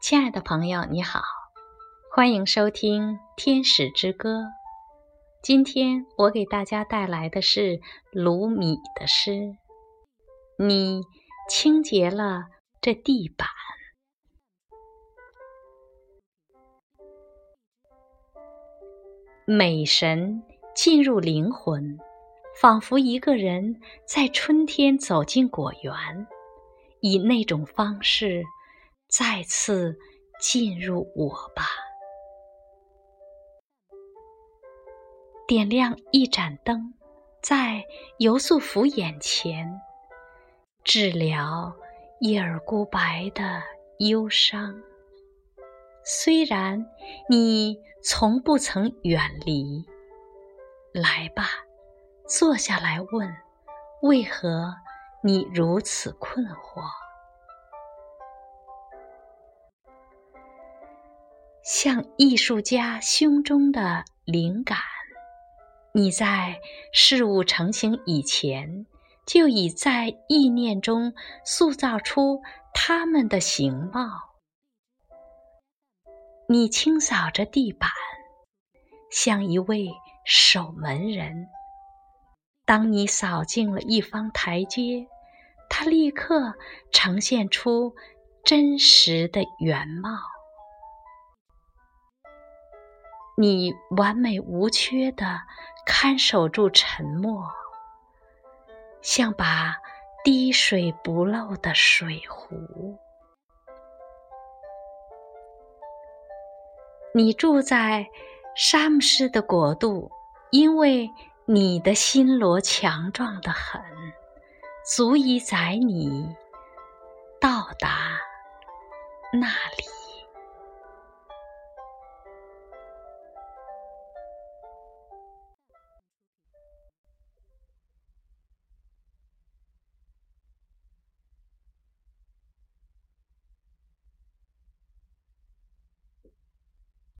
亲爱的朋友，你好，欢迎收听《天使之歌》。今天我给大家带来的是卢米的诗：“你清洁了这地板，美神进入灵魂，仿佛一个人在春天走进果园，以那种方式。”再次进入我吧，点亮一盏灯，在游素福眼前，治疗叶儿孤白的忧伤。虽然你从不曾远离，来吧，坐下来问，为何你如此困惑？像艺术家胸中的灵感，你在事物成型以前，就已在意念中塑造出它们的形貌。你清扫着地板，像一位守门人。当你扫进了一方台阶，它立刻呈现出真实的原貌。你完美无缺的看守住沉默，像把滴水不漏的水壶。你住在沙姆斯的国度，因为你的心罗强壮的很，足以载你到达那里。